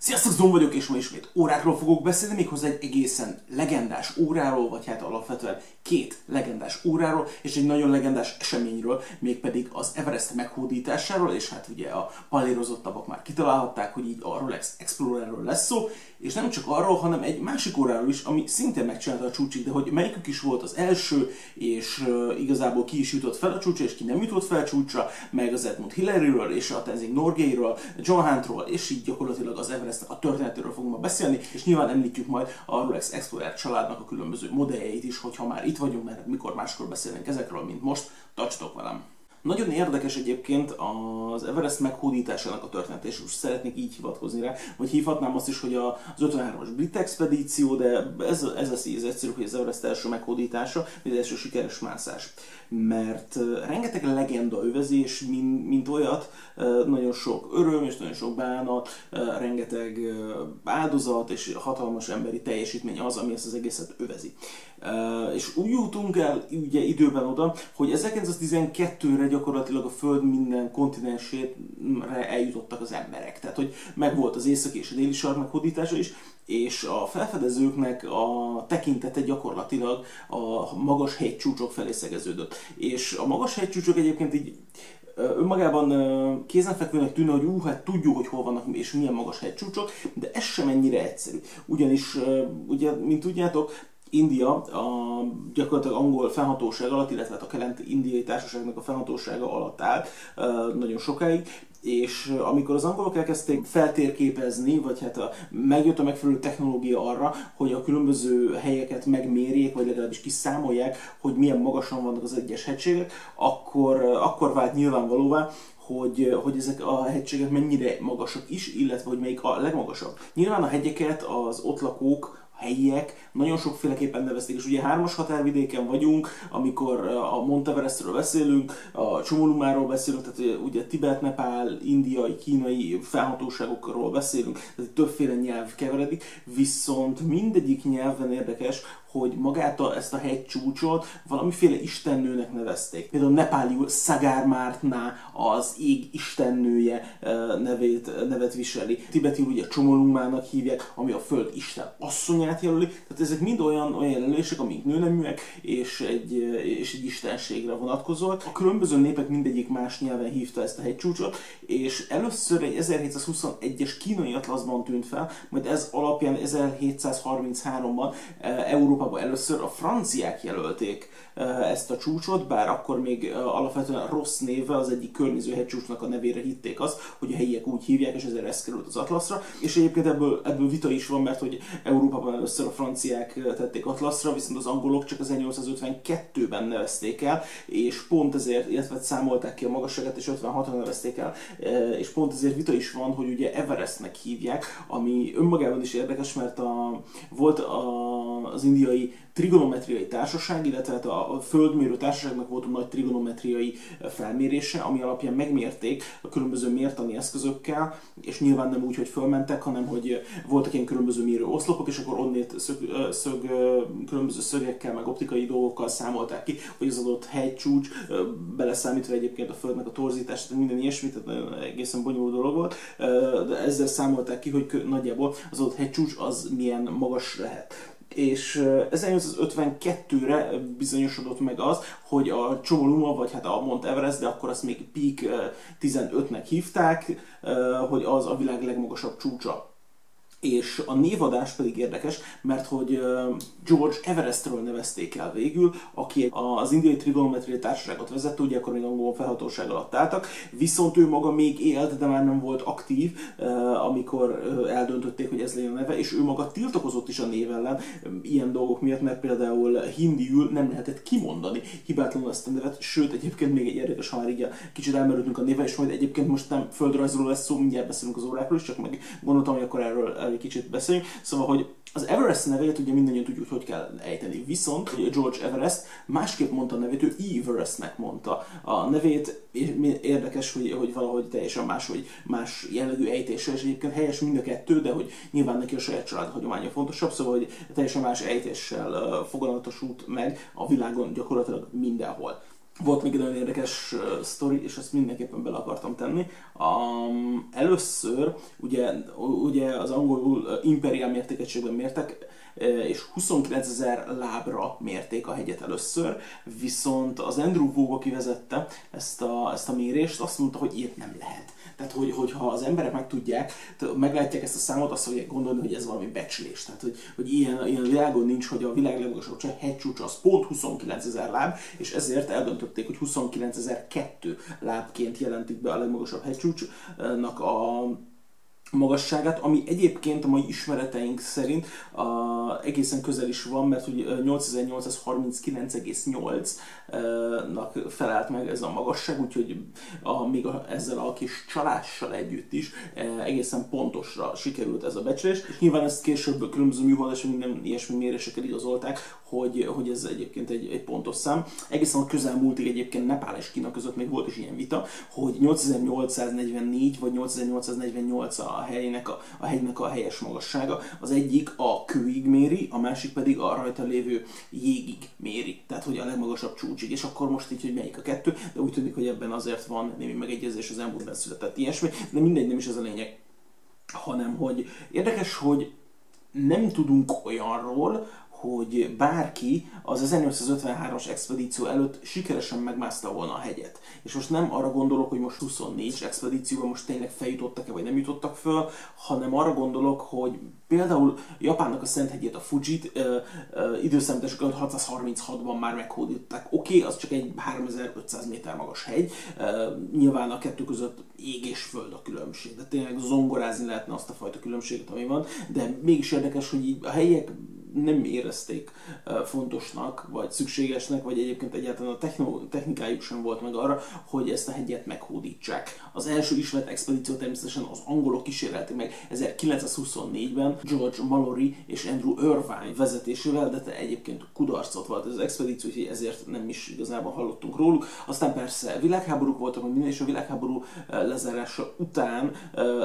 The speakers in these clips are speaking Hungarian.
Sziasztok, Zom vagyok, és ma ismét órákról fogok beszélni, méghozzá egy egészen legendás óráról, vagy hát alapvetően két legendás óráról, és egy nagyon legendás eseményről, mégpedig az Everest meghódításáról, és hát ugye a pallérozottabbak már kitalálhatták, hogy így a Rolex Explorerről lesz szó, és nem csak arról, hanem egy másik óráról is, ami szintén megcsinálta a csúcsig, de hogy melyikük is volt az első, és uh, igazából ki is jutott fel a csúcsra, és ki nem jutott fel a csúcsra, meg az Edmund Hillaryről, és a Tenzing Norgayről, John Huntról, és így gyakorlatilag az Everestnek a történetéről fogunk ma beszélni, és nyilván említjük majd a Rolex Explorer családnak a különböző modelljeit is, hogyha már itt vagyunk, mert mikor máskor beszélünk ezekről, mint most, tartsatok velem! Nagyon érdekes egyébként az Everest meghódításának a történet, és most szeretnék így hivatkozni rá, vagy hívhatnám azt is, hogy az 53-as brit expedíció, de ez, ez az, az egyszerű, hogy az Everest első meghódítása, vagy az első sikeres mászás. Mert rengeteg legenda övezi, és mint, mint olyat, nagyon sok öröm és nagyon sok bánat, rengeteg áldozat és hatalmas emberi teljesítmény az, ami ezt az egészet övezi. És úgy jutunk el ugye időben oda, hogy 1912-re gyakorlatilag a Föld minden kontinensére eljutottak az emberek. Tehát, hogy megvolt az északi és a déli sark meghódítása is, és a felfedezőknek a tekintete gyakorlatilag a magas hegycsúcsok felé szegeződött. És a magas hegycsúcsok egyébként így önmagában kézenfekvőnek tűnne, hogy ú, hát tudjuk, hogy hol vannak és milyen magas hegycsúcsok, de ez sem ennyire egyszerű. Ugyanis, ugye, mint tudjátok, India a gyakorlatilag angol felhatóság alatt, illetve hát a kelet-indiai társaságnak a felhatósága alatt áll nagyon sokáig, és amikor az angolok elkezdték feltérképezni, vagy hát a, megjött a megfelelő technológia arra, hogy a különböző helyeket megmérjék, vagy legalábbis kiszámolják, hogy milyen magasan vannak az egyes hegységek, akkor, akkor vált nyilvánvalóvá, hogy, hogy ezek a hegységek mennyire magasak is, illetve hogy melyik a legmagasabb. Nyilván a hegyeket az ott lakók helyiek nagyon sokféleképpen nevezték, és ugye hármas határvidéken vagyunk, amikor a Monteverestről beszélünk, a Csomolumáról beszélünk, tehát ugye Tibet, Nepál, indiai, kínai felhatóságokról beszélünk, tehát többféle nyelv keveredik, viszont mindegyik nyelven érdekes, hogy magát a, ezt a hegycsúcsot valamiféle istennőnek nevezték. Például nepáliul Szagármártná az ég istennője nevét, nevet viseli. Tibetiul ugye Csomolumának hívják, ami a föld isten asszonyát jelöli. Tehát ezek mind olyan, olyan jelölések, amik nőneműek, és egy, és egy istenségre vonatkozóak. A különböző népek mindegyik más nyelven hívta ezt a hegycsúcsot, és először egy 1721-es kínai atlaszban tűnt fel, majd ez alapján 1733-ban Európa Európában először a franciák jelölték ezt a csúcsot, bár akkor még alapvetően rossz névvel az egyik környező hegycsúcsnak a nevére hitték azt, hogy a helyiek úgy hívják, és ezért ez került az atlaszra. És egyébként ebből, ebből vita is van, mert hogy Európában először a franciák tették atlaszra, viszont az angolok csak az 1852-ben nevezték el, és pont ezért, illetve számolták ki a magasságát, és 56-ra nevezték el, és pont ezért vita is van, hogy ugye Everestnek hívják, ami önmagában is érdekes, mert a, volt a, az indiai trigonometriai társaság, illetve hát a földmérő társaságnak volt a nagy trigonometriai felmérése, ami alapján megmérték a különböző mértani eszközökkel, és nyilván nem úgy, hogy fölmentek, hanem hogy voltak ilyen különböző mérő oszlopok, és akkor onnét szög, szög, különböző szögekkel, meg optikai dolgokkal számolták ki, hogy az adott hegycsúcs, beleszámítva egyébként a földnek a torzítást, minden ilyesmit, tehát egészen bonyolult dolog volt, de ezzel számolták ki, hogy nagyjából az adott hegycsúcs az milyen magas lehet és 1852-re bizonyosodott meg az, hogy a Chomolungma, vagy hát a Mount Everest, de akkor azt még Peak 15-nek hívták, hogy az a világ legmagasabb csúcsa. És a névadás pedig érdekes, mert hogy George Everestről nevezték el végül, aki az indiai trigonometriai társaságot vezette, ugye akkor még angol felhatóság alatt álltak, viszont ő maga még élt, de már nem volt aktív, amikor eldöntötték, hogy ez legyen a neve, és ő maga tiltakozott is a név ellen ilyen dolgok miatt, mert például hindiül nem lehetett kimondani hibátlanul ezt a nevet, sőt egyébként még egy érdekes, ha már így kicsit elmerültünk a néve, és majd egyébként most nem földrajzról lesz szó, mindjárt beszélünk az órákról csak meg gondoltam, hogy akkor erről egy kicsit beszéljünk. Szóval, hogy az Everest nevét ugye mindannyian tudjuk, hogy kell ejteni. Viszont George Everest másképp mondta a nevét, ő Everestnek mondta a nevét. Érdekes, hogy, hogy valahogy teljesen más, hogy más jellegű ejtéssel, és egyébként helyes mind a kettő, de hogy nyilván neki a saját család hagyománya fontosabb, szóval hogy teljesen más ejtéssel foganatosult meg a világon gyakorlatilag mindenhol. Volt még egy nagyon érdekes sztori, és ezt mindenképpen bele akartam tenni. Um, először ugye, ugye az angolul imperial mértékegységben mértek, és 29 ezer lábra mérték a hegyet először, viszont az Andrew Vogue, aki vezette ezt a, ezt a mérést, azt mondta, hogy ilyet nem lehet. Tehát, hogy, hogyha az emberek meg tudják, meglátják ezt a számot, azt fogják gondolni, hogy ez valami becslés. Tehát, hogy, hogy ilyen, ilyen világon nincs, hogy a világ legmagasabb hegycsúcsa az pont 29 ezer láb, és ezért eldöntötték, hogy 29 ezer kettő lábként jelentik be a legmagasabb hegycsúcsnak a magasságát, ami egyébként a mai ismereteink szerint a, egészen közel is van, mert hogy 8839,8-nak felállt meg ez a magasság, úgyhogy a, még a, ezzel a kis csalással együtt is e, egészen pontosra sikerült ez a becslés. És nyilván ezt később különböző műhold és minden ilyesmi mérésekkel igazolták, hogy, hogy ez egyébként egy, egy pontos szám. Egészen a közelmúltig egyébként Nepál és Kína között még volt is ilyen vita, hogy 8844 vagy 8848 a helynek a, a hegynek a helyes magassága. Az egyik a kőig méri, a másik pedig a rajta lévő jégig méri. Tehát, hogy a legmagasabb csúcsig. És akkor most így, hogy melyik a kettő, de úgy tűnik, hogy ebben azért van némi megegyezés az elmúltban született ilyesmi, de mindegy, nem is ez a lényeg hanem hogy érdekes, hogy nem tudunk olyanról, hogy bárki az 1853-as expedíció előtt sikeresen megmászta volna a hegyet. És most nem arra gondolok, hogy most 24 expedícióban most tényleg feljutottak-e, vagy nem jutottak föl, hanem arra gondolok, hogy például Japánnak a Szenthegyét, a Fujit időszámítás 636-ban már meghódították. Oké, okay, az csak egy 3500 méter magas hegy, ö, nyilván a kettő között ég és föld a különbség, de tényleg zongorázni lehetne azt a fajta különbséget, ami van, de mégis érdekes, hogy a helyek nem érezték fontosnak, vagy szükségesnek, vagy egyébként egyáltalán a technikájuk sem volt meg arra, hogy ezt a hegyet meghódítsák. Az első ismert expedíció természetesen az angolok kísérelték meg 1924-ben George Mallory és Andrew Irvine vezetésével, de egyébként kudarcot volt ez az expedíció, úgyhogy ezért nem is igazából hallottunk róluk. Aztán persze világháborúk voltak, hogy minden, és a világháború lezárása után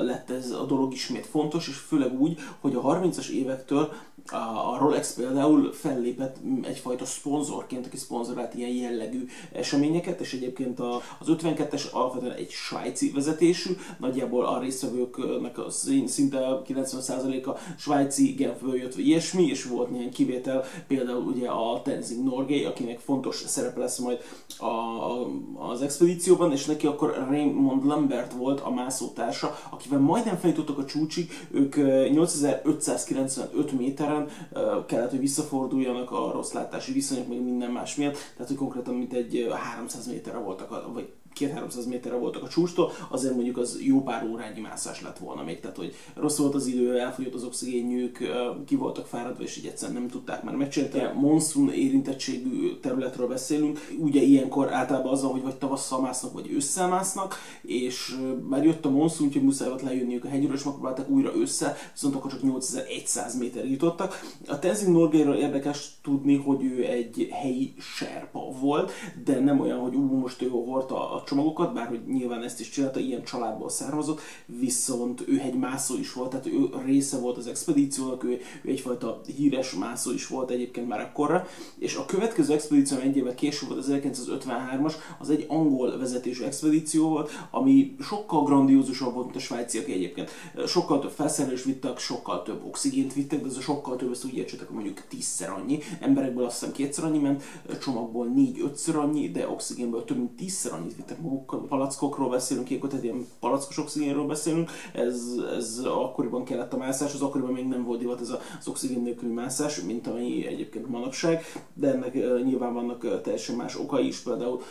lett ez a dolog ismét fontos, és főleg úgy, hogy a 30-as évektől a Rolex például fellépett egyfajta szponzorként, aki szponzorált ilyen jellegű eseményeket, és egyébként az 52-es alapvetően egy svájci vezetésű, nagyjából a résztvevőknek a szinte 90%-a svájci Genfből jött, ilyesmi, és volt néhány kivétel, például ugye a Tenzing Norgay, akinek fontos szerepe lesz majd a, az expedícióban, és neki akkor Raymond Lambert volt a mászótársa, akivel majdnem feljutottak a csúcsig, ők 8595 méter méteren kellett, hogy visszaforduljanak a rossz látási viszonyok, meg minden más miatt, tehát hogy konkrétan mint egy 300 méterre voltak, vagy 2-300 méterre voltak a csúcstól, azért mondjuk az jó pár órányi mászás lett volna még, tehát hogy rossz volt az idő, elfogyott az oxigénjük, ki voltak fáradva, és így egyszerűen nem tudták már megcsinálni. Monszun érintettségű területről beszélünk, ugye ilyenkor általában az, hogy vagy tavasszal másznak, vagy ősszel másznak, és már jött a monszun, úgyhogy muszáj volt lejönniük a hegyről, és megpróbáltak újra össze, viszont akkor csak 8100 méter jutottak. A Tenzing Norgayról érdekes tudni, hogy ő egy helyi serpa volt, de nem olyan, hogy ú, most ő hordta a csomagokat, bár hogy nyilván ezt is csinálta, ilyen családból származott, viszont ő egy mászó is volt, tehát ő része volt az expedíciónak, ő, ő egyfajta híres mászó is volt egyébként már akkorra, és a következő expedíció egy évvel később volt, az 1953-as, az egy angol vezetésű expedíció volt, ami sokkal grandiózusabb volt, mint a svájciak egyébként. Sokkal több felszerelés vittek, sokkal több oxigént vittek, de ez a sokkal több, ezt úgy értsetek, hogy mondjuk tízszer annyi. Emberekből azt hiszem kétszer annyi ment, csomagból négy-ötször annyi, de oxigénből több mint tízszer annyit vittek magukkal, palackokról beszélünk, ilyenkor, tehát ilyen palackos oxigénről beszélünk, ez, ez akkoriban kellett a mászás, az akkoriban még nem volt divat ez az oxigén nélküli mászás, mint ami egyébként manapság, de ennek nyilván vannak teljesen más okai is, például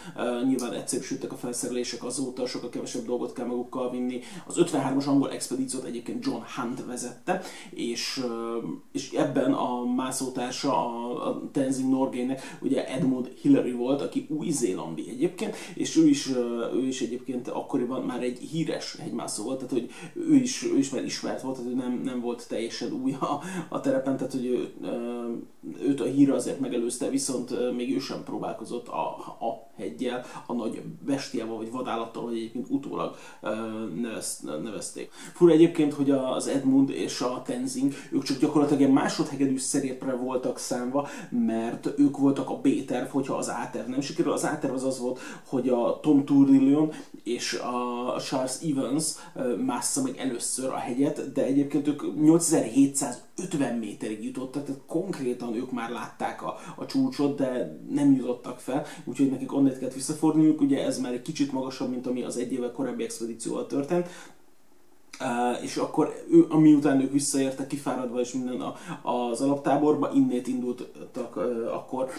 nyilván egyszerűsödtek a felszerelések azóta, sokkal kevesebb dolgot kell magukkal vinni. Az 53-as angol expedíciót egyébként John Hunt vezette, és, és ebben a mászótársa a, a Tenzing Norgaynek ugye Edmund Hillary volt, aki új-zélandi egyébként, és ő is ő is egyébként akkoriban már egy híres hegymászó volt, tehát hogy ő is, ő is már ismert volt, tehát ő nem, nem volt teljesen új a, a terepen, tehát hogy ő, őt a hír azért megelőzte, viszont még ő sem próbálkozott a, a hegyel, a nagy bestiával vagy vadállattal, vagy egyébként utólag nevezték. Fura egyébként, hogy az Edmund és a Tenzing, ők csak gyakorlatilag egy másodhegedű szerépre voltak számva, mert ők voltak a B-terv, hogyha az A-terv nem sikerül. Az A-terv az az volt, hogy a Tom Turillion és a Charles Evans mássza meg először a hegyet, de egyébként ők 8750 méterig jutottak, tehát konkrétan ők már látták a, a csúcsot, de nem jutottak fel, úgyhogy nekik onnét kellett visszafordulniuk, ugye ez már egy kicsit magasabb, mint ami az egy évvel korábbi expedícióval történt, És akkor ő, amiután ők visszaértek kifáradva és minden a, az alaptáborba, innét indultak uh, akkor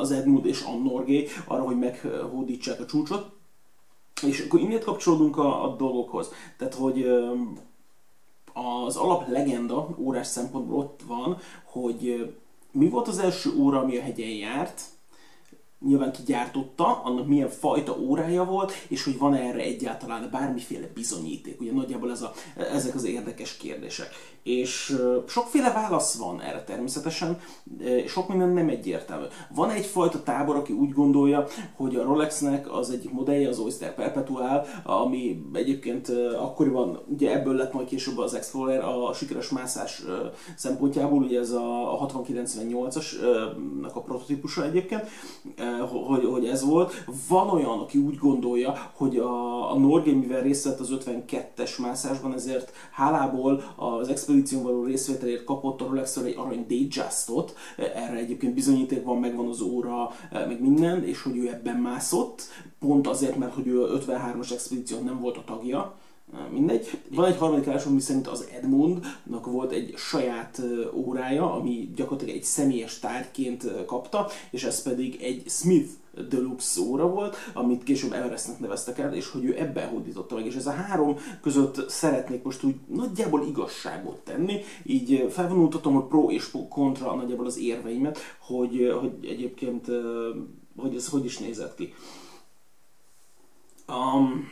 az Edmund és a Norgé arra, hogy meghódítsák a csúcsot. És akkor innét kapcsolódunk a, a dolgokhoz. Tehát, hogy uh, az alap legenda órás szempontból ott van, hogy mi volt az első óra, ami a hegyen járt, nyilván kigyártotta, annak milyen fajta órája volt, és hogy van erre egyáltalán bármiféle bizonyíték. Ugye nagyjából ez a, ezek az érdekes kérdések. És sokféle válasz van erre természetesen, sok minden nem egyértelmű. Van egyfajta tábor, aki úgy gondolja, hogy a Rolexnek az egyik modellje az Oyster Perpetual, ami egyébként akkoriban, ugye ebből lett majd később az Explorer a sikeres mászás szempontjából, ugye ez a 6098-asnak a prototípusa egyébként, hogy, hogy ez volt. Van olyan, aki úgy gondolja, hogy a, a Norgé, mivel részt vett az 52-es mászásban, ezért hálából az expedíción való részvételért kapott a rolex egy arany Datejustot, erre egyébként bizonyíték van, megvan az óra, meg minden, és hogy ő ebben mászott, pont azért, mert hogy ő 53-as expedíció nem volt a tagja, mindegy. Van egy harmadik állásom, ami szerint az Edmundnak volt egy saját órája, ami gyakorlatilag egy személyes tárgyként kapta, és ez pedig egy Smith Deluxe óra volt, amit később Everestnek neveztek el, és hogy ő ebben hódította meg. És ez a három között szeretnék most úgy nagyjából igazságot tenni, így felvonultatom, hogy pro és kontra nagyjából az érveimet, hogy, hogy egyébként hogy ez hogy is nézett ki. Um,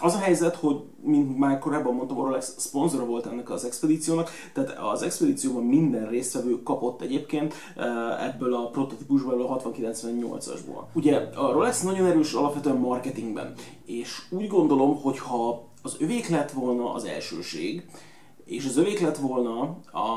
az a helyzet, hogy mint már korábban mondtam, Rolex szponzora volt ennek az expedíciónak, tehát az expedícióban minden résztvevő kapott egyébként eh, ebből a prototípusból, a 6098-asból. Ugye a Rolex nagyon erős alapvetően marketingben, és úgy gondolom, hogy ha az övék lett volna az elsőség, és az övék lett volna, a,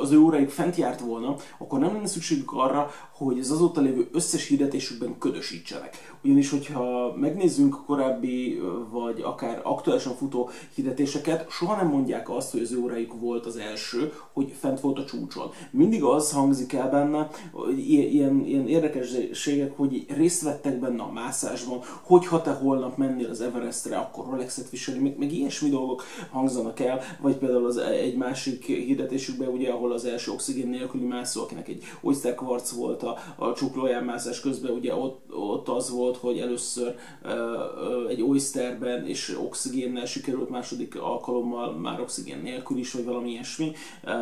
az ő órájuk fent járt volna, akkor nem lenne szükségük arra, hogy az azóta lévő összes hirdetésükben ködösítsenek. Ugyanis, hogyha megnézzünk korábbi, vagy akár aktuálisan futó hirdetéseket, soha nem mondják azt, hogy az ő órájuk volt az első, hogy fent volt a csúcson. Mindig az hangzik el benne, hogy ilyen, ilyen érdekességek, hogy részt vettek benne a mászásban, hogyha te holnap mennél az Everestre, akkor Rolexet viseli, meg, meg ilyesmi dolgok hangzanak el, vagy például az egy másik hirdetésükben, ugye, ahol az első oxigén nélküli mászó, akinek egy oyster kvarc volt a, a csuklóján mászás közben, ugye ott, ott az volt, hogy először uh, uh, egy oysterben és oxigénnel sikerült, második alkalommal már oxigén nélkül is, vagy valami ilyesmi, uh,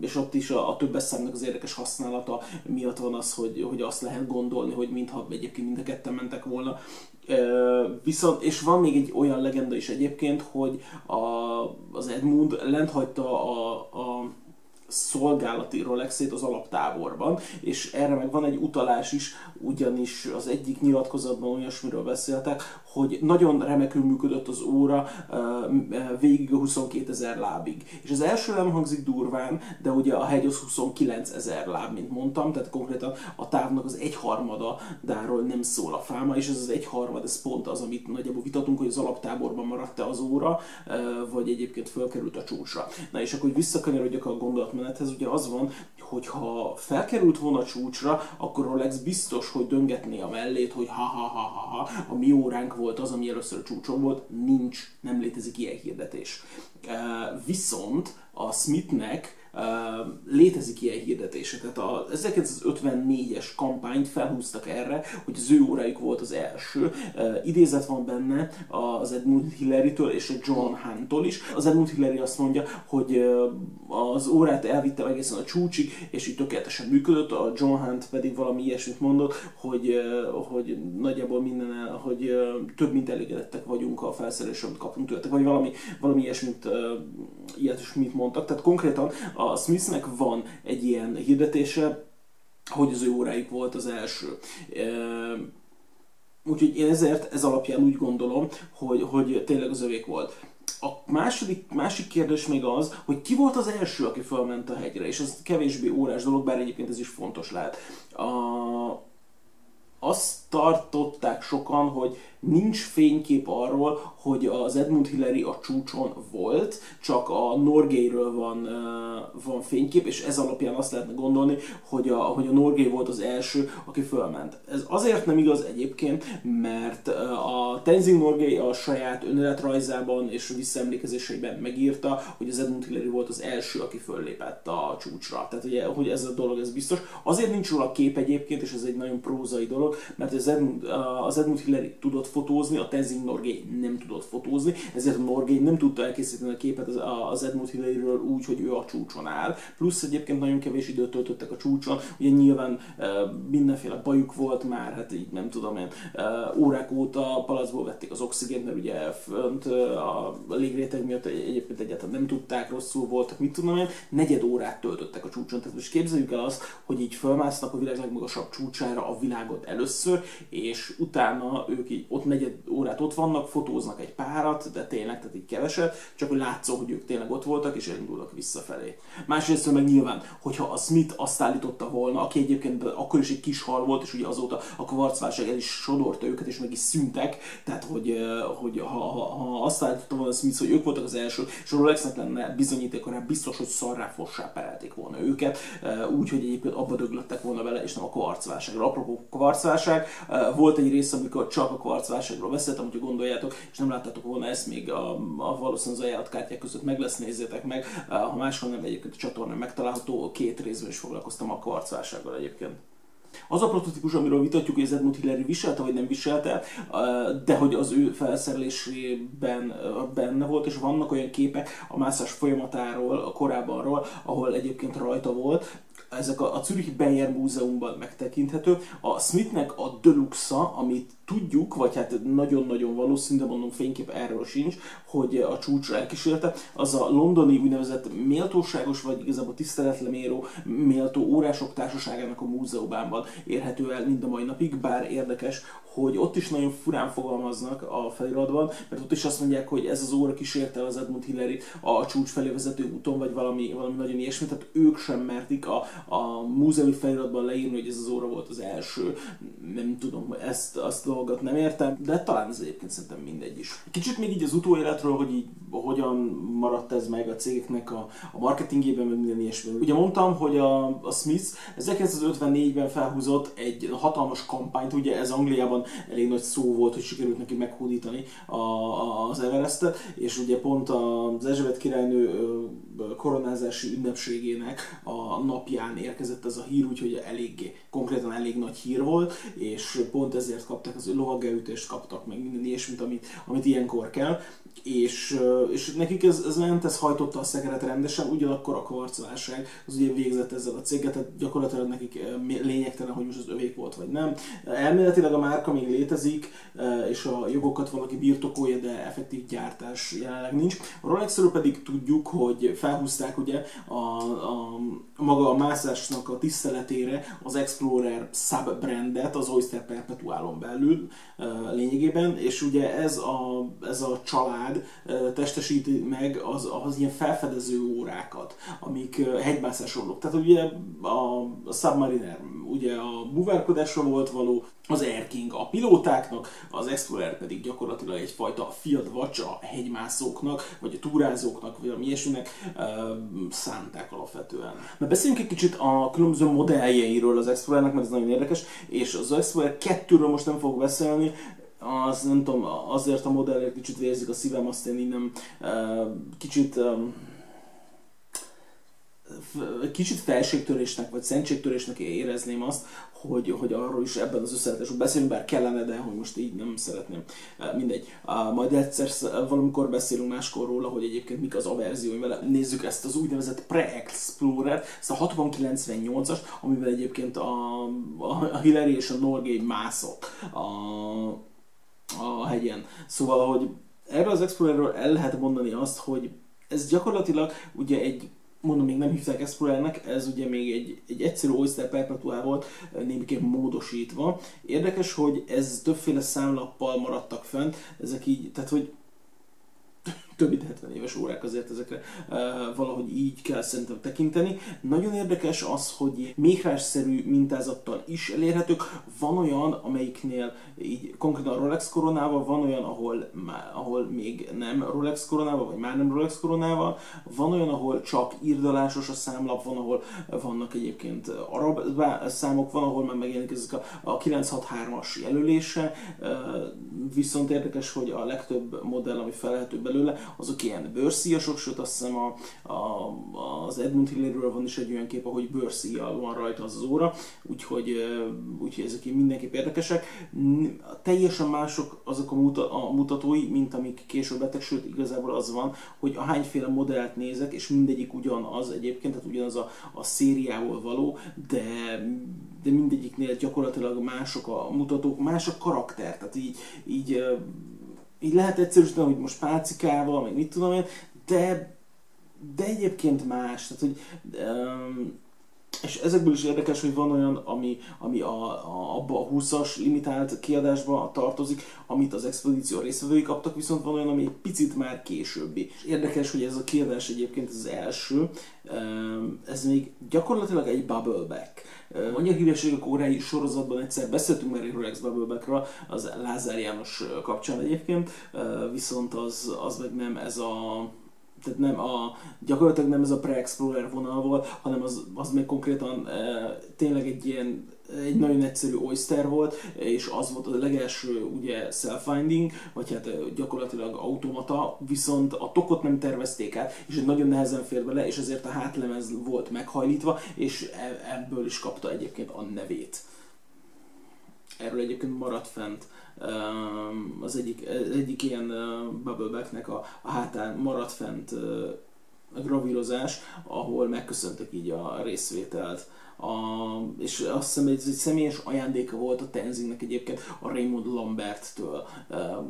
és ott is a, a többes számnak az érdekes használata miatt van az, hogy, hogy azt lehet gondolni, hogy mintha egyébként mind a ketten mentek volna. Viszont, és van még egy olyan legenda is egyébként, hogy a, az Edmund lent hagyta a, a szolgálati Rolexét az alaptáborban, és erre meg van egy utalás is, ugyanis az egyik nyilatkozatban olyasmiről beszéltek, hogy nagyon remekül működött az óra végig a 22 ezer lábig. És az első nem hangzik durván, de ugye a hegy az 29 ezer láb, mint mondtam, tehát konkrétan a távnak az egyharmada dáról nem szól a fáma, és ez az egyharmad, ez pont az, amit nagyjából vitatunk, hogy az alaptáborban maradt-e az óra, vagy egyébként fölkerült a csúcsra. Na és akkor, hogy visszakanyarodjak a gondolatmenethez, ugye az van, hogy ha felkerült volna csúcsra, akkor Rolex biztos, hogy döngetné a mellét, hogy ha ha a mi óránk volt az, ami először csúcson volt, nincs, nem létezik ilyen hirdetés. Viszont a Smithnek létezik ilyen hirdetése. Tehát a 1954-es kampányt felhúztak erre, hogy az ő órájuk volt az első. Idézet van benne az Edmund Hillary-től és a John Hunt-tól is. Az Edmund Hillary azt mondja, hogy az órát elvitte egészen a csúcsig, és így tökéletesen működött, a John Hunt pedig valami ilyesmit mondott, hogy, hogy nagyjából minden, hogy több mint elégedettek vagyunk a felszerelésre, amit kapunk tőletek, vagy valami, valami ilyesmit, mit mondtak. Tehát konkrétan a a Smithnek van egy ilyen hirdetése, hogy az ő órájuk volt az első. Úgyhogy én ezért ez alapján úgy gondolom, hogy, hogy tényleg az övék volt. A második, másik kérdés még az, hogy ki volt az első, aki felment a hegyre, és ez kevésbé órás dolog, bár egyébként ez is fontos lehet. A, azt tartották sokan, hogy nincs fénykép arról, hogy az Edmund Hillary a csúcson volt, csak a Norgayről van, van fénykép, és ez alapján azt lehetne gondolni, hogy a, hogy a Norgay volt az első, aki fölment. Ez azért nem igaz egyébként, mert a Tenzing Norgay a saját önéletrajzában és visszaemlékezéseiben megírta, hogy az Edmund Hillary volt az első, aki föllépett a csúcsra. Tehát ugye, hogy ez a dolog, ez biztos. Azért nincs róla kép egyébként, és ez egy nagyon prózai dolog, mert az Edmund, az Edmund Hillary tudott fotózni, a Tenzing Norgay nem tudott fotózni, ezért a Norgay nem tudta elkészíteni a képet az, az Edmund Hillary-ről úgy, hogy ő a csúcson áll. Plusz egyébként nagyon kevés időt töltöttek a csúcson, ugye nyilván mindenféle bajuk volt már, hát így nem tudom én, órák óta palacból vették az oxigént, mert ugye fönt a légréteg miatt egyébként egyáltalán nem tudták, rosszul voltak, mit tudom én, negyed órát töltöttek a csúcson. Tehát most képzeljük el azt, hogy így fölmásznak a világ legmagasabb csúcsára a világot először, és utána ők így ott negyed órát ott vannak, fotóznak egy párat, de tényleg, tehát így keveset, csak hogy látszó, hogy ők tényleg ott voltak, és elindulnak visszafelé. Másrészt meg nyilván, hogyha a Smith azt állította volna, aki egyébként akkor is egy kis hal volt, és ugye azóta a kvarcválság el is sodorta őket, és meg is szüntek, tehát hogy, hogy ha, ha, ha azt állította volna a Smith, hogy ők voltak az első, és a Rolexnek lenne bizonyíték, akkor biztos, hogy szarrá fossá perelték volna őket, úgyhogy egyébként abba döglöttek volna vele, és nem a kvarcválságra. Apropó kvarcválság, volt egy rész, amikor csak a kvarcválságról beszéltem, hogyha gondoljátok, és nem láttátok volna ezt még a, a valószínűleg az ajánlatkártyák között meg lesz, nézzétek meg. Ha máshol nem, egyébként a csatornán megtalálható, két részben is foglalkoztam a kvarcválsággal egyébként. Az a prototípus, amiről vitatjuk, hogy az Edmund Hillary viselte, vagy nem viselte, de hogy az ő felszerelésében benne volt, és vannak olyan képek a mászás folyamatáról, a korábbanról, ahol egyébként rajta volt, ezek a, a Zürich Bayer Múzeumban megtekinthető. A Smithnek a Deluxe-a, amit tudjuk, vagy hát nagyon-nagyon valószínű, de mondom fénykép erről sincs, hogy a csúcsra elkísérte, az a londoni úgynevezett méltóságos, vagy igazából tiszteletleméró méltó órások társaságának a múzeumában érhető el mind a mai napig, bár érdekes, hogy ott is nagyon furán fogalmaznak a feliratban, mert ott is azt mondják, hogy ez az óra kísérte az Edmund Hillary a csúcs felé vezető úton, vagy valami, valami nagyon ilyesmi, tehát ők sem mertik a, a múzeumi feliratban leírni, hogy ez az óra volt az első. Nem tudom, ezt azt dolgot nem értem, de talán ez egyébként szerintem mindegy is. Kicsit még így az utóéletről, hogy így hogyan maradt ez meg a cégeknek a, a marketingében, meg minden ilyesmi. Ugye mondtam, hogy a, a Smith 1954-ben felhúzott egy hatalmas kampányt, ugye ez Angliában elég nagy szó volt, hogy sikerült neki meghódítani a, a, az Everestet, és ugye pont az Erzsébet királynő koronázási ünnepségének a napján érkezett ez a hír, úgyhogy eléggé, konkrétan elég nagy hír volt, és pont ezért kapták az lovaggeütést, kaptak meg minden ilyesmit, amit, amit ilyenkor kell, és, és nekik ez, ez ment, ez hajtotta a szekeret rendesen, ugyanakkor a kvarcválság az ugye végzett ezzel a céget, tehát gyakorlatilag nekik lényegtelen, hogy most az övék volt vagy nem. Elméletileg a márka még létezik, és a jogokat valaki birtokolja, de effektív gyártás jelenleg nincs. A Rolexről pedig tudjuk, hogy felhúzták ugye a, a, a maga a mászásnak a tiszteletére az Explorer subbrandet az Oyster Perpetuálon belül lényegében, és ugye ez a, ez a család testesíti meg az, az ilyen felfedező órákat, amik hegymászásról Tehát ugye a, a Submariner ugye a buvárkodásra volt való, az Air King a pilótáknak, az Explorer pedig gyakorlatilag egyfajta field watch a hegymászóknak, vagy a túrázóknak, vagy a ilyesminek szánták alapvetően. Mert beszéljünk egy kicsit a különböző modelljeiről az Explorernek, mert ez nagyon érdekes, és az Explorer 2-ről most nem fogok beszélni, az nem tudom, azért a modellért kicsit vérzik a szívem, azt én így nem kicsit kicsit felségtörésnek vagy szentségtörésnek érezném azt, hogy, hogy arról is ebben az összeletesben beszélünk, bár kellene, de hogy most így nem szeretném. Mindegy. Majd egyszer valamikor beszélünk máskor róla, hogy egyébként mik az averziói vele. Nézzük ezt az úgynevezett Pre-Explorer, ezt a 6098-as, amivel egyébként a, a Hillary és a Norgay mászok a, a hegyen. Szóval, hogy erről az Explorerről el lehet mondani azt, hogy ez gyakorlatilag ugye egy mondom, még nem hívták Explorernek, ez ugye még egy, egy egyszerű Oyster Perpetual volt, némiképp módosítva. Érdekes, hogy ez többféle számlappal maradtak fent, ezek így, tehát hogy több mint 70 éves órák azért ezekre uh, valahogy így kell szerintem tekinteni. Nagyon érdekes az, hogy méhrásszerű mintázattal is elérhetők. Van olyan, amelyiknél így konkrétan Rolex koronával, van olyan, ahol, ahol még nem Rolex koronával, vagy már nem Rolex koronával, van olyan, ahol csak írdalásos a számlap, van, ahol vannak egyébként arab számok, van, ahol már megjelenik ezek a, a 963-as jelölése, uh, viszont érdekes, hogy a legtöbb modell, ami felelhető belőle, azok ilyen bőrszíjasok, sőt azt hiszem a, a, az Edmund Hillary-ről van is egy olyan kép, ahogy bőrszíjjal van rajta az, az óra, úgyhogy, úgyhogy ezek mindenképp érdekesek. Teljesen mások azok a, muta, a mutatói, mint amik később lettek, sőt igazából az van, hogy a hányféle modellt nézek, és mindegyik ugyanaz egyébként, tehát ugyanaz a, a szériából való, de de mindegyiknél gyakorlatilag mások a mutatók, más a karakter, tehát így, így így lehet egyszerűsíteni, hogy most pálcikával, meg mit tudom én, de, de egyébként más. Tehát, hogy, um, és ezekből is érdekes, hogy van olyan, ami, ami a, a, abba a 20-as limitált kiadásba tartozik, amit az expedíció részvevői kaptak, viszont van olyan, ami egy picit már későbbi. És érdekes, hogy ez a kiadás egyébként az első, ez még gyakorlatilag egy bubbleback. Mondja hírességek órái sorozatban egyszer beszéltünk már egy Rolex bubblebackra, az Lázár János kapcsán egyébként, viszont az, az meg nem ez a tehát nem a, gyakorlatilag nem ez a pre-explorer vonal volt, hanem az, az még konkrétan e, tényleg egy ilyen egy nagyon egyszerű Oyster volt, és az volt a legelső ugye self-finding, vagy hát gyakorlatilag automata, viszont a tokot nem tervezték át, és nagyon nehezen fér bele, és ezért a hátlemez volt meghajlítva, és e, ebből is kapta egyébként a nevét. Erről egyébként maradt fent az egyik, egyik ilyen bubblebacknek a, a hátán maradt fent a gravírozás, ahol megköszöntek így a részvételt a, és azt hiszem, ez egy személyes ajándéka volt a Tenzingnek egyébként a Raymond Lambert-től.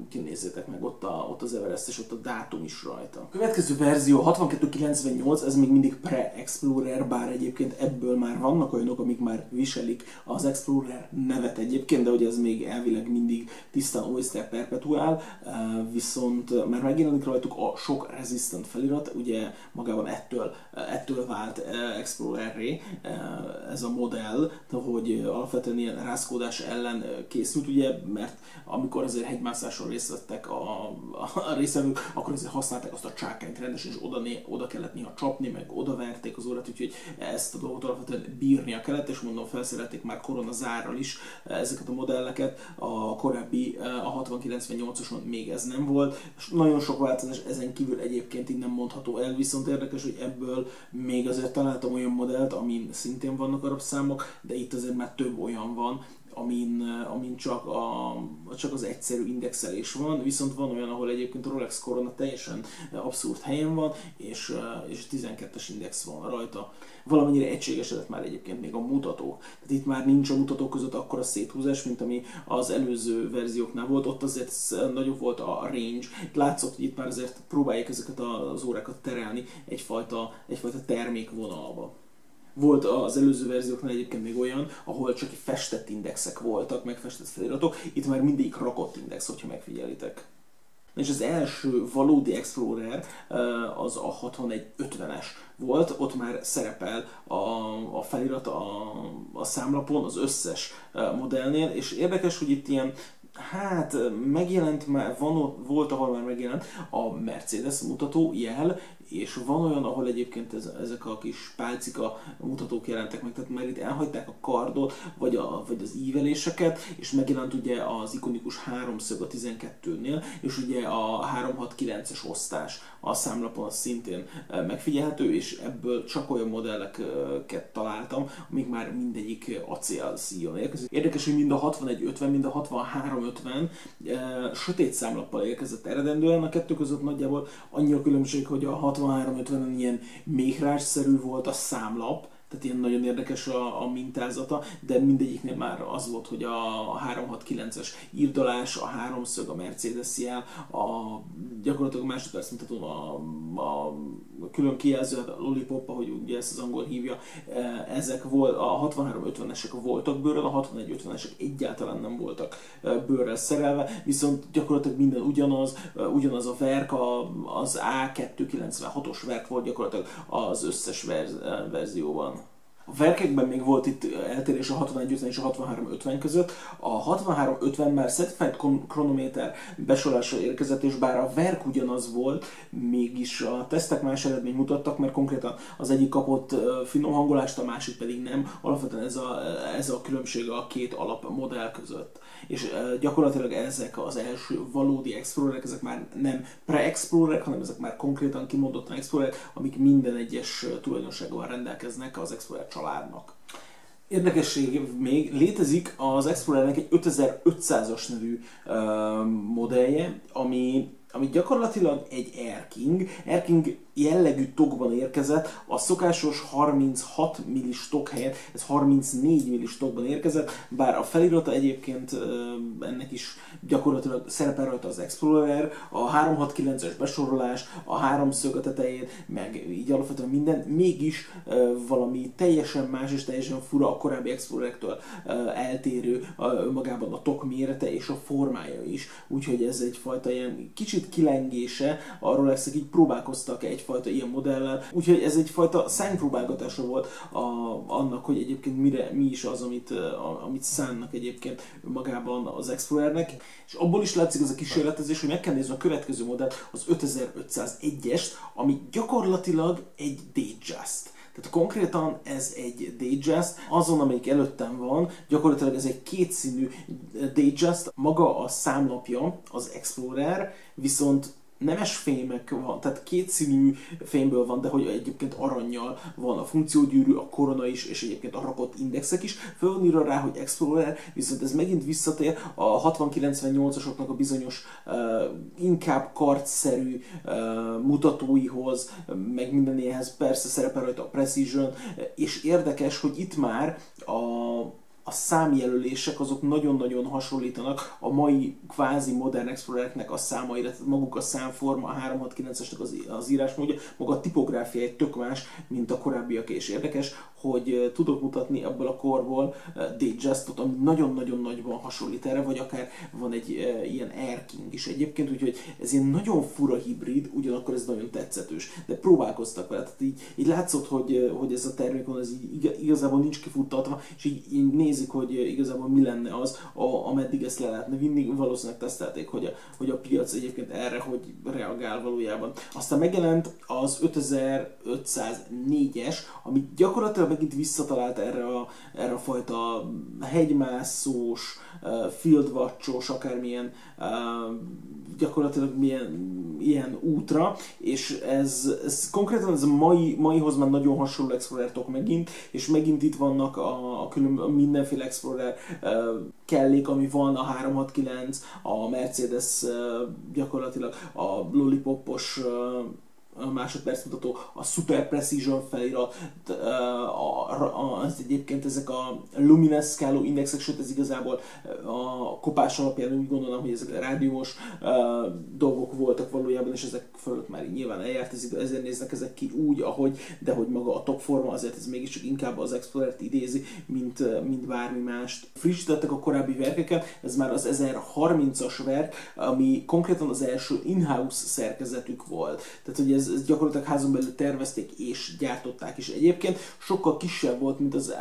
Kinézzétek meg, ott, a, ott az Everest, és ott a dátum is rajta. A következő verzió 6298, ez még mindig pre-Explorer, bár egyébként ebből már vannak olyanok, amik már viselik az Explorer nevet egyébként, de hogy ez még elvileg mindig tisztán Oyster Perpetual, viszont már megjelenik rajtuk a sok resistant felirat, ugye magában ettől, ettől vált Explorer-ré, ez a modell, hogy alapvetően ilyen rázkódás ellen készült, ugye, mert amikor azért hegymászáson részt vettek a, a részvevők, akkor azért használták azt a csákányt rendesen, és oda, oda kellett néha csapni, meg oda verték az órát, úgyhogy ezt a dolgot alapvetően bírnia kellett, és mondom, felszerelték már koronazárral is ezeket a modelleket, a korábbi, a 6098-ason még ez nem volt, és nagyon sok változás ezen kívül egyébként így nem mondható el, viszont érdekes, hogy ebből még azért találtam olyan modellt, amin szintén vannak arab számok, de itt azért már több olyan van, amin, amin csak, a, csak az egyszerű indexelés van, viszont van olyan, ahol egyébként a Rolex Corona teljesen abszurd helyen van, és, és 12-es index van rajta. Valamennyire egységesedett már egyébként még a mutató. Tehát itt már nincs a mutatók között akkora széthúzás, mint ami az előző verzióknál volt, ott azért nagyobb volt a range. Látszott, hogy itt már azért próbálják ezeket az órákat terelni egyfajta, egyfajta termékvonalba. Volt az előző verzióknál egyébként még olyan, ahol csak festett indexek voltak, megfestett feliratok, itt már mindig rakott index, hogyha megfigyelitek. És az első valódi Explorer eh, az a 6150-es volt, ott már szerepel a, a felirat a, a számlapon az összes eh, modellnél, és érdekes, hogy itt ilyen Hát megjelent már, van, volt, ahol már megjelent a Mercedes mutató jel, és van olyan, ahol egyébként ez, ezek a kis pálcika mutatók jelentek meg, tehát már itt elhagyták a kardot, vagy, a, vagy az íveléseket, és megjelent ugye az ikonikus háromszög a 12-nél, és ugye a 369-es osztás a számlapon szintén e, megfigyelhető, és ebből csak olyan modelleket találtam, amik már mindegyik acél szíjon érkezik. Érdekes, hogy mind a 6150, mind a 6350 e, sötét számlappal érkezett eredendően, a kettő között nagyjából annyi a különbség, hogy a 6350-en ilyen méhrásszerű volt a számlap, tehát ilyen nagyon érdekes a, a mintázata, de mindegyiknél már az volt, hogy a, a 369-es írdalás, a háromszög, a Mercedes jel, a gyakorlatilag másodperc mutatom a, a külön kijelző, a lollipop, ahogy ugye ezt az angol hívja, e, ezek volt, a 63-50-esek voltak bőrrel, a 61-50-esek egyáltalán nem voltak e, bőrrel szerelve, viszont gyakorlatilag minden ugyanaz, e, ugyanaz a verk, az A296-os verk volt gyakorlatilag az összes verzióban. A verkekben még volt itt eltérés a 61-50 és a 63-50 között. A 63-50 már Certified Chronometer besorolásra érkezett, és bár a verk ugyanaz volt, mégis a tesztek más eredmény mutattak, mert konkrétan az egyik kapott finom hangolást, a másik pedig nem. Alapvetően ez a, ez a különbség a két alapmodell között. És gyakorlatilag ezek az első valódi Explorerek, ezek már nem pre-Explorerek, hanem ezek már konkrétan kimondottan Explorerek, amik minden egyes tulajdonsággal rendelkeznek az Explorer családnak. Érdekesség még, létezik az Explorernek egy 5500-as nevű uh, modellje, ami, ami gyakorlatilag egy Air King. Jellegű tokban érkezett, a szokásos 36 millis tok helyett ez 34 millis tokban érkezett, bár a felirata egyébként ennek is gyakorlatilag szerepel rajta az Explorer, a 369-es besorolás, a háromszög a tetején, meg így alapvetően minden, mégis valami teljesen más és teljesen fura a korábbi Explorerektől eltérő magában a tok mérete és a formája is, úgyhogy ez egyfajta ilyen kicsit kilengése, a Rolexek így próbálkoztak egy egyfajta ilyen modellel. Úgyhogy ez egyfajta szánypróbálgatása volt a, annak, hogy egyébként mire, mi is az, amit, a, amit szánnak egyébként magában az Explorernek. És abból is látszik ez a kísérletezés, hogy meg kell nézni a következő modell, az 5501-est, ami gyakorlatilag egy Datejust. Tehát konkrétan ez egy Datejust, azon, amelyik előttem van, gyakorlatilag ez egy kétszínű Datejust, maga a számlapja az Explorer, viszont nemes fémek van, tehát kétszínű fémből van, de hogy egyébként aranyjal van a funkciógyűrű, a korona is, és egyébként a rakott indexek is. Föl van írva rá, hogy Explorer, viszont ez megint visszatér a 6098-asoknak a bizonyos uh, inkább kartszerű uh, mutatóihoz, meg minden ilyenhez persze szerepel rajta a Precision, és érdekes, hogy itt már a a számjelölések azok nagyon-nagyon hasonlítanak a mai kvázi modern explorereknek a számaira, tehát maguk a számforma, a 369-esnek az, az írásmódja, maga a tipográfia egy tök más, mint a korábbiak, és érdekes, hogy tudok mutatni ebből a korból Datejustot, ami nagyon-nagyon nagyban hasonlít erre, vagy akár van egy ilyen Air King is egyébként, úgyhogy ez ilyen nagyon fura hibrid, ugyanakkor ez nagyon tetszetős, de próbálkoztak vele, tehát így, így látszott, hogy, hogy ez a termék van, ez így igazából nincs kifuttatva, és így, így nézik, hogy igazából mi lenne az, a, ameddig ezt le lehetne vinni, valószínűleg tesztelték, hogy a, hogy a piac egyébként erre hogy reagál valójában. Aztán megjelent az 5504-es, ami gyakorlatilag megint visszatalált erre a, erre a fajta hegymászós, fieldwatchos, akármilyen gyakorlatilag milyen, ilyen útra, és ez, ez konkrétan ez a mai, maihoz már nagyon hasonló Explorer tok megint, és megint itt vannak a, a külön, a mindenféle Explorer kellék, ami van, a 369, a Mercedes gyakorlatilag a Lollipopos másodperc mutató, a Super Precision felirat, az egyébként ezek a Luminous Scalo indexek, sőt ez igazából a kopás alapján úgy gondolom, hogy ezek rádiós dolgok voltak valójában, és ezek fölött már nyilván eljárt, ez, ezért néznek ezek ki úgy, ahogy, de hogy maga a top forma azért ez mégiscsak inkább az Explorer-t idézi, mint, mint bármi mást. Frissítettek a korábbi verkeket, ez már az 1030-as verk, ami konkrétan az első in-house szerkezetük volt. Tehát, hogy ez ez, ez gyakorlatilag házon belül tervezték és gyártották is egyébként. Sokkal kisebb volt, mint az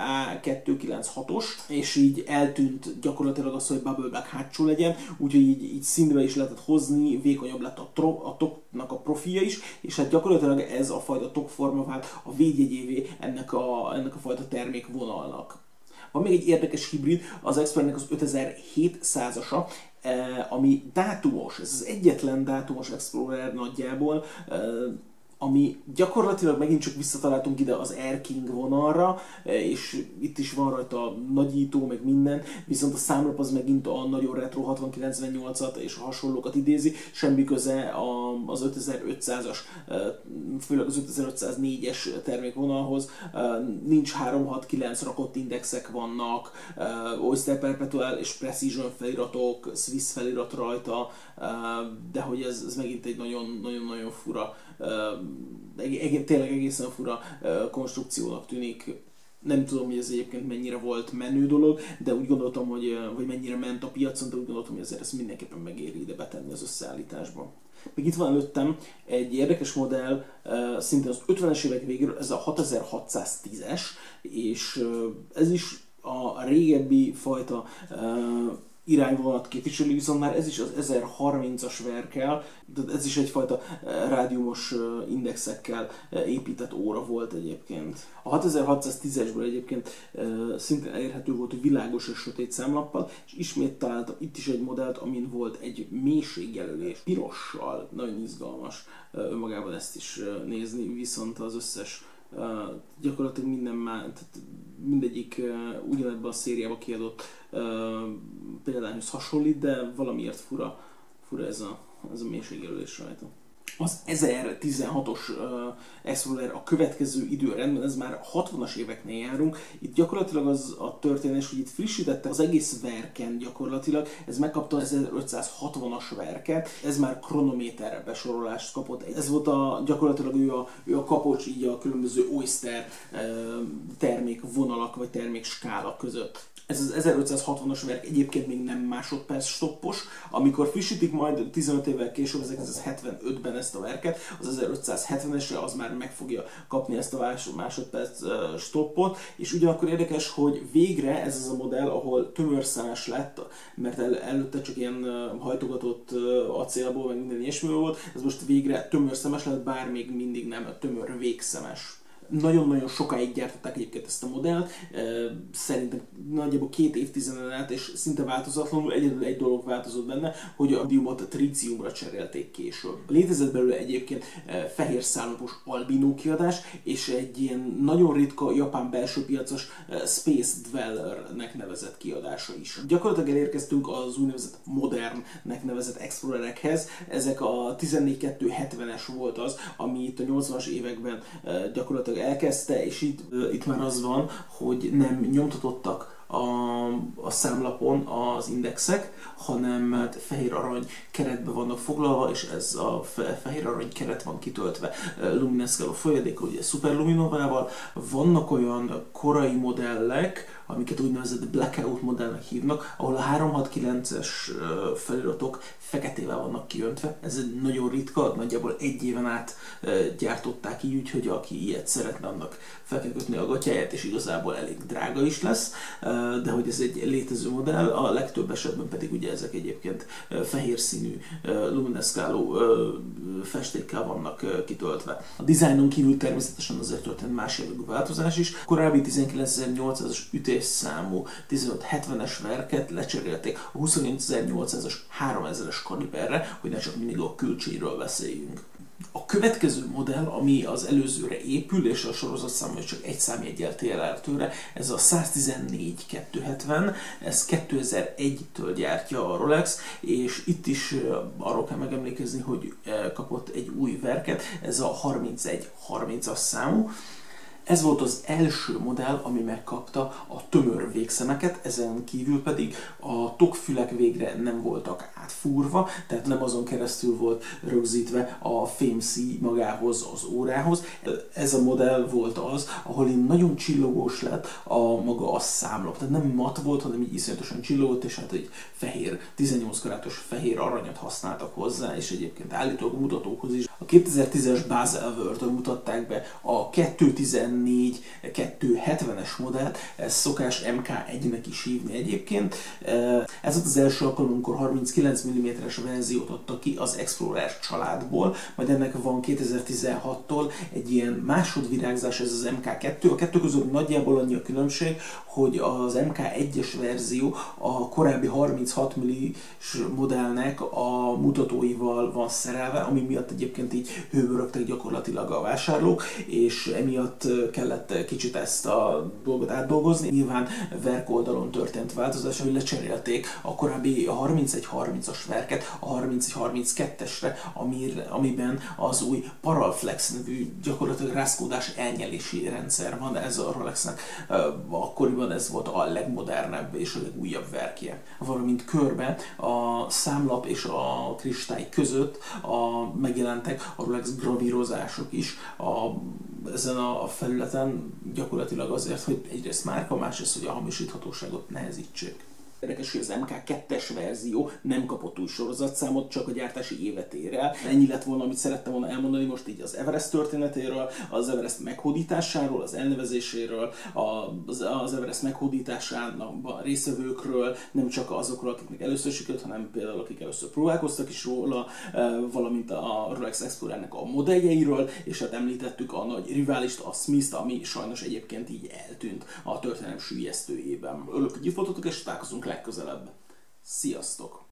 A296-os, és így eltűnt gyakorlatilag az, hogy Bubble Black hátsó legyen, úgyhogy így, így színbe is lehetett hozni, vékonyabb lett a, tro, a toknak a profilja is, és hát gyakorlatilag ez a fajta tokforma vált a védjegyévé ennek a, ennek a fajta termékvonalnak. Van még egy érdekes hibrid, az Expertnek az 5700-asa, ami dátumos, ez az egyetlen dátumos Explorer nagyjából, ami gyakorlatilag megint csak visszataláltunk ide az Air King vonalra, és itt is van rajta nagyító, meg minden, viszont a számlap az megint a nagyon retro 6098-at és a hasonlókat idézi, semmi köze az 5500-as, főleg az 5504-es termékvonalhoz, nincs 369 rakott indexek vannak, Oyster Perpetual és Precision feliratok, Swiss felirat rajta, de hogy ez, ez megint egy nagyon-nagyon fura, tényleg egészen fura konstrukciónak tűnik. Nem tudom, hogy ez egyébként mennyire volt menő dolog, de úgy gondoltam, hogy, hogy mennyire ment a piacon, de úgy gondoltam, hogy ezért ezt mindenképpen megéri ide betenni az összeállításba. Még itt van előttem egy érdekes modell, szinte az 50-es évek végéről, ez a 6610-es, és ez is a régebbi fajta irányvonalat képviseli, viszont már ez is az 1030-as verkel, de ez is egyfajta eh, rádiumos eh, indexekkel eh, épített óra volt egyébként. A 6610-esből egyébként szintén elérhető volt, hogy világos és sötét számlappal, és ismét találtam itt is egy modellt, amin volt egy mélységjelölés, pirossal, nagyon izgalmas önmagában ezt is nézni, viszont az összes gyakorlatilag minden már, tehát mindegyik ugyanebben a szériába kiadott példányhoz hasonlít, de valamiért fura, fura ez a, ez a mélységjelölés rajta az 1016-os uh, Explorer a következő időrendben, ez már 60-as éveknél járunk. Itt gyakorlatilag az a történés, hogy itt frissítette az egész verken gyakorlatilag, ez megkapta az 1560-as verket, ez már kronométerre besorolást kapott. Ez volt a, gyakorlatilag ő a, ő a kapocs így a különböző Oyster uh, termékvonalak vagy termékskála között. Ez az 1560-as verk egyébként még nem másodperc stoppos, amikor frissítik majd 15 évvel később, 1975-ben ezt a verket, az 1570-esre az már meg fogja kapni ezt a másodperc stoppot, és ugyanakkor érdekes, hogy végre ez az a modell, ahol tömörszemes lett, mert el, előtte csak ilyen hajtogatott acélból, meg minden ilyesmi volt, ez most végre tömörszemes lett, bár még mindig nem tömör végszemes. Nagyon-nagyon sokáig gyártották egyébként ezt a modellt, szerintem nagyjából két évtizeden át, és szinte változatlanul egyedül egy dolog változott benne, hogy a diumot a triciumra cserélték később. Létezett belőle egyébként fehér szállapos albinó kiadás, és egy ilyen nagyon ritka japán belső piacos Space Dwellernek nevezett kiadása is. Gyakorlatilag elérkeztünk az úgynevezett modernnek nevezett Explorerekhez. Ezek a 14270-es volt az, ami itt a 80-as években gyakorlatilag gyakorlatilag elkezdte, és itt, itt már az van, hogy nem nyomtatottak a, a számlapon az indexek, hanem fehér arany keretbe vannak foglalva, és ez a fehér arany keret van kitöltve luminescáló folyadékkal, ugye szuperluminovával. Vannak olyan korai modellek, amiket úgynevezett blackout modellnek hívnak, ahol a 369-es feliratok feketével vannak kiöntve. Ez nagyon ritka, nagyjából egy éven át gyártották így, úgyhogy aki ilyet szeretne, annak fel a gatyáját, és igazából elég drága is lesz, de hogy ez egy létező modell, a legtöbb esetben pedig ugye ezek egyébként fehér színű lumineszkáló festékkel vannak kitöltve. A dizájnon kívül természetesen azért történt más jellegű változás is. Korábbi 19800-as ütésszámú 1570-es verket lecserélték a 28800-as 3000-es kaliberre, hogy ne csak mindig a külcséről beszéljünk. A következő modell, ami az előzőre épül, és a sorozatszámban csak egy számjegyel tér el tőle, ez a 114-270, ez 2001-től gyártja a Rolex, és itt is arról kell megemlékezni, hogy kapott egy új verket, ez a 31-30-as számú, ez volt az első modell, ami megkapta a tömör végszemeket, ezen kívül pedig a tokfülek végre nem voltak átfúrva, tehát nem azon keresztül volt rögzítve a fémszí magához, az órához. Ez a modell volt az, ahol nagyon csillogós lett a maga a számlap. Tehát nem mat volt, hanem így iszonyatosan csillogott, és hát egy fehér, 18 karátos fehér aranyat használtak hozzá, és egyébként állítólag mutatókhoz is. A 2010-es Basel World mutatták be a 214 14270-es modellt, ez szokás MK1-nek is hívni egyébként. Ez volt az első alkalom, amikor 39 mm-es verziót adta ki az Explorer családból, majd ennek van 2016-tól egy ilyen másodvirágzás, ez az MK2. A kettő között nagyjából annyi a különbség, hogy az MK1-es verzió a korábbi 36 mm-s modellnek a mutatóival van szerelve, ami miatt egyébként így hőbörögtek gyakorlatilag a vásárlók, és emiatt kellett kicsit ezt a dolgot átdolgozni. Nyilván verk oldalon történt változás, hogy lecserélték a korábbi 31-30-as verket a 31-32-esre, amiben az új Paralflex nevű gyakorlatilag rázkódás elnyelési rendszer van, ez a Rolexnek akkoriban ez volt a legmodernebb és a legújabb verkje. Valamint körbe a számlap és a kristály között a, megjelentek a Rolex gravírozások is a, ezen a felületen gyakorlatilag azért, hogy egyrészt márka, másrészt, hogy a hamisíthatóságot nehezítsék. Érdekes, hogy az MK2-es verzió nem kapott új sorozatszámot, csak a gyártási évet ér. Ennyi lett volna, amit szerettem volna elmondani most így az Everest történetéről, az Everest meghódításáról, az elnevezéséről, az, Everest meghódításának részvevőkről, nem csak azokról, akiknek először sikerült, hanem például akik először próbálkoztak is róla, e, valamint a Rolex Explorernek a modelljeiről, és hát említettük a nagy riválist, a Smith-t, ami sajnos egyébként így eltűnt a történelem sűjesztőjében. Örülök, hogy itt voltatok, és találkozunk legközelebb. Sziasztok!